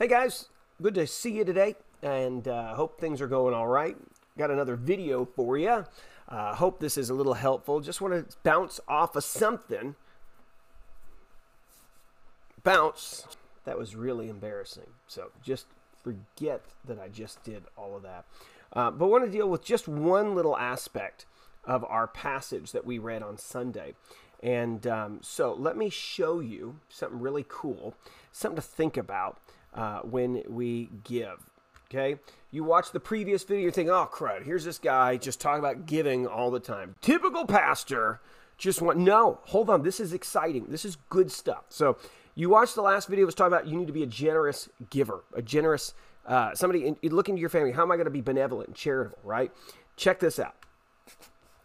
Hey guys, good to see you today, and uh, hope things are going all right. Got another video for you. Uh, hope this is a little helpful. Just want to bounce off of something. Bounce. That was really embarrassing. So just forget that I just did all of that. Uh, but want to deal with just one little aspect of our passage that we read on Sunday. And um, so let me show you something really cool, something to think about uh, when we give. Okay, you watch the previous video, you're thinking, oh crud, here's this guy just talking about giving all the time. Typical pastor. Just want no, hold on. This is exciting. This is good stuff. So you watched the last video. Was talking about you need to be a generous giver, a generous uh, somebody in, look into your family. How am I going to be benevolent and charitable? Right? Check this out.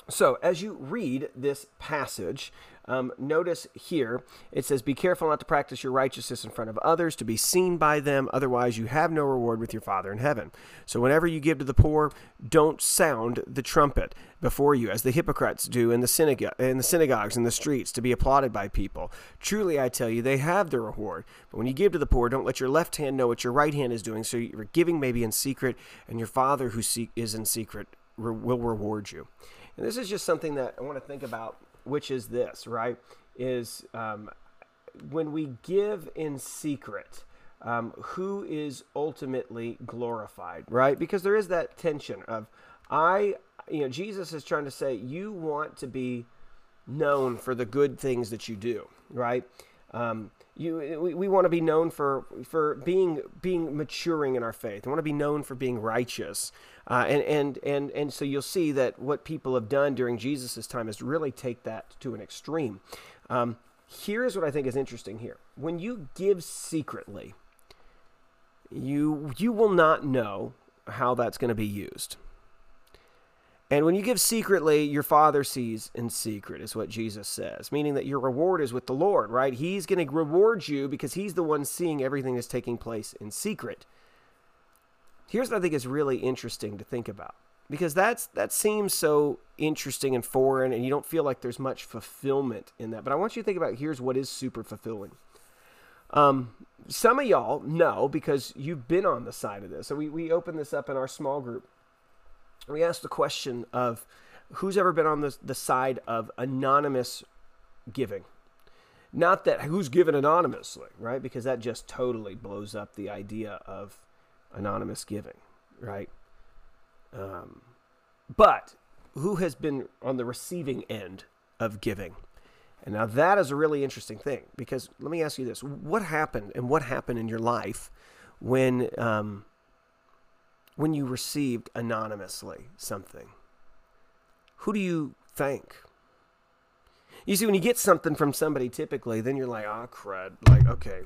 So, as you read this passage, um, notice here it says, Be careful not to practice your righteousness in front of others, to be seen by them, otherwise, you have no reward with your Father in heaven. So, whenever you give to the poor, don't sound the trumpet before you, as the hypocrites do in the, in the synagogues and the streets, to be applauded by people. Truly, I tell you, they have their reward. But when you give to the poor, don't let your left hand know what your right hand is doing, so your giving may be in secret, and your Father who is in secret will reward you. And this is just something that I want to think about, which is this, right? Is um, when we give in secret, um, who is ultimately glorified, right? Because there is that tension of, I, you know, Jesus is trying to say, you want to be known for the good things that you do, right? Um, you, we, we want to be known for for being being maturing in our faith. We want to be known for being righteous, uh, and and and and so you'll see that what people have done during Jesus' time is really take that to an extreme. Um, here's what I think is interesting here: when you give secretly, you you will not know how that's going to be used. And when you give secretly, your Father sees in secret, is what Jesus says, meaning that your reward is with the Lord, right? He's going to reward you because He's the one seeing everything that's taking place in secret. Here's what I think is really interesting to think about because that's that seems so interesting and foreign and you don't feel like there's much fulfillment in that. But i want you to think about here's what is super fulfilling. Um, some of y'all know because you've been on the side of this. So we, we opened this up in our small group. We asked the question of who's ever been on the, the side of anonymous giving? Not that who's given anonymously right? Because that just totally blows up the idea of anonymous giving right um, but who has been on the receiving end of giving and now that is a really interesting thing because let me ask you this what happened and what happened in your life when um, when you received anonymously something? Who do you thank? You see, when you get something from somebody, typically, then you're like, "Oh crud!" Like, okay,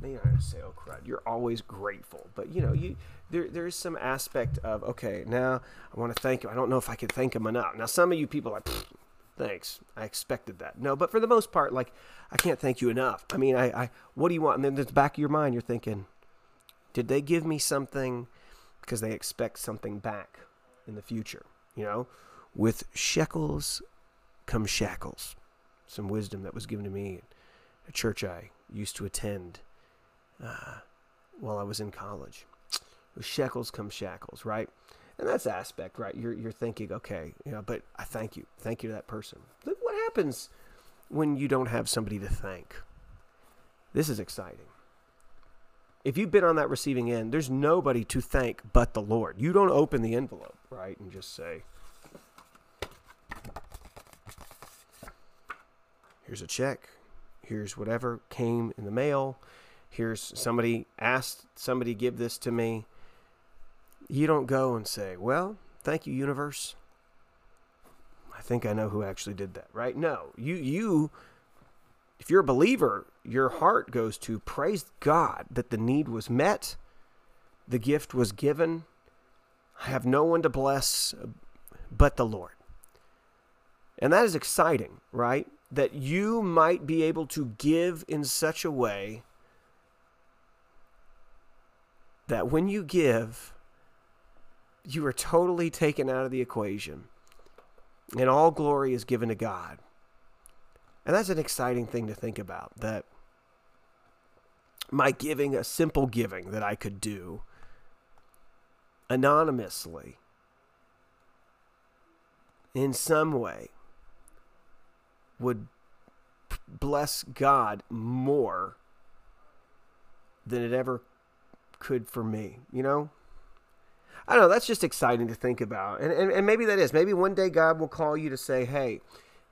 maybe I say, "Oh crud." You're always grateful, but you know, you there there is some aspect of okay. Now I want to thank him. I don't know if I can thank him enough. Now, some of you people like, "Thanks, I expected that." No, but for the most part, like, I can't thank you enough. I mean, I, I what do you want? And then in the back of your mind, you're thinking, "Did they give me something?" because they expect something back in the future. You know, with shekels come shackles. Some wisdom that was given to me at a church I used to attend uh, while I was in college. Shekels come shackles, right? And that's aspect, right? You're you're thinking, okay, you know, but I thank you, thank you to that person. What happens when you don't have somebody to thank? This is exciting if you've been on that receiving end, there's nobody to thank but the Lord. You don't open the envelope, right, and just say, here's a check, here's whatever came in the mail, here's somebody asked somebody give this to me. You don't go and say, well, thank you, universe. I think I know who actually did that, right? No, you you if you're a believer, your heart goes to praise God that the need was met, the gift was given. I have no one to bless but the Lord. And that is exciting, right? That you might be able to give in such a way that when you give, you are totally taken out of the equation and all glory is given to God. And that's an exciting thing to think about that my giving, a simple giving that I could do anonymously in some way would bless God more than it ever could for me, you know? I don't know, that's just exciting to think about. And, and, and maybe that is. Maybe one day God will call you to say, hey,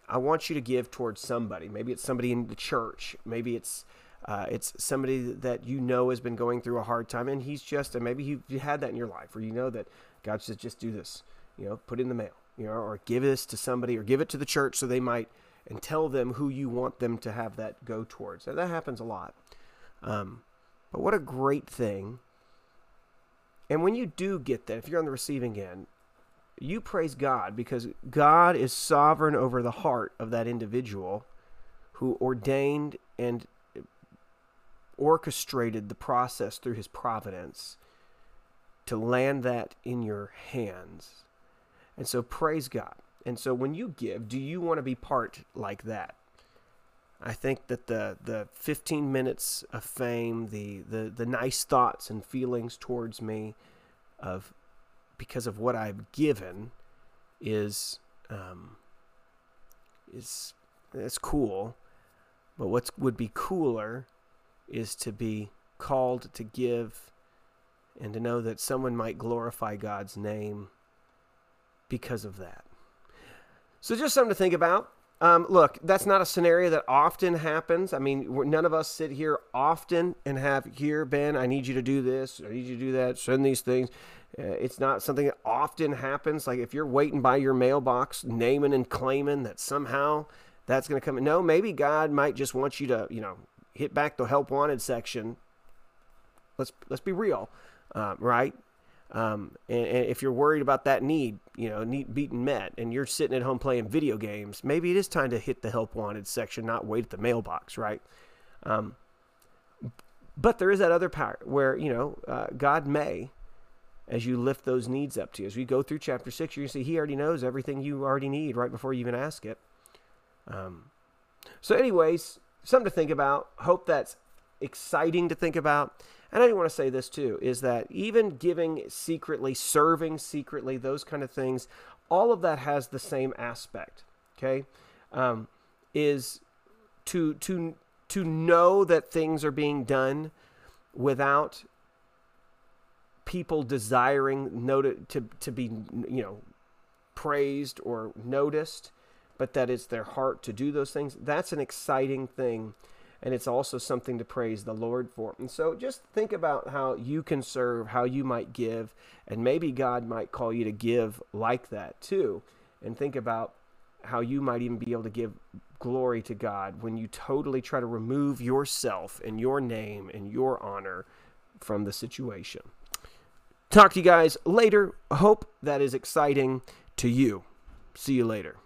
I want you to give towards somebody. Maybe it's somebody in the church. Maybe it's uh, it's somebody that you know has been going through a hard time, and he's just, and maybe you, you had that in your life, or you know that God says, just do this, you know, put in the mail, you know, or give this to somebody, or give it to the church so they might, and tell them who you want them to have that go towards. That, that happens a lot. Um, but what a great thing. And when you do get that, if you're on the receiving end, you praise God because God is sovereign over the heart of that individual who ordained and orchestrated the process through his providence to land that in your hands. And so praise God. And so when you give, do you want to be part like that? I think that the the 15 minutes of fame, the the the nice thoughts and feelings towards me of because of what I've given is um, is it's cool. But what would be cooler is to be called to give and to know that someone might glorify God's name because of that. So, just something to think about. Um, look, that's not a scenario that often happens. I mean, none of us sit here often and have, here, Ben, I need you to do this, I need you to do that, send these things. Uh, it's not something that often happens. Like if you're waiting by your mailbox, naming and claiming that somehow that's going to come. No, maybe God might just want you to, you know, hit back the help wanted section. Let's let's be real, uh, right? Um, and, and, if you're worried about that need, you know, need beaten met, and you're sitting at home playing video games, maybe it is time to hit the help wanted section, not wait at the mailbox, right? Um, but there is that other part where you know uh, God may, as you lift those needs up to you, as we go through chapter six, you see He already knows everything you already need right before you even ask it. Um, so, anyways, something to think about. Hope that's exciting to think about. And I do want to say this too is that even giving secretly, serving secretly, those kind of things, all of that has the same aspect. Okay, um, is to to to know that things are being done without people desiring noted to to be you know praised or noticed but that it's their heart to do those things. That's an exciting thing. And it's also something to praise the Lord for. And so just think about how you can serve, how you might give, and maybe God might call you to give like that too. And think about how you might even be able to give glory to God when you totally try to remove yourself and your name and your honor from the situation. Talk to you guys later. Hope that is exciting to you. See you later.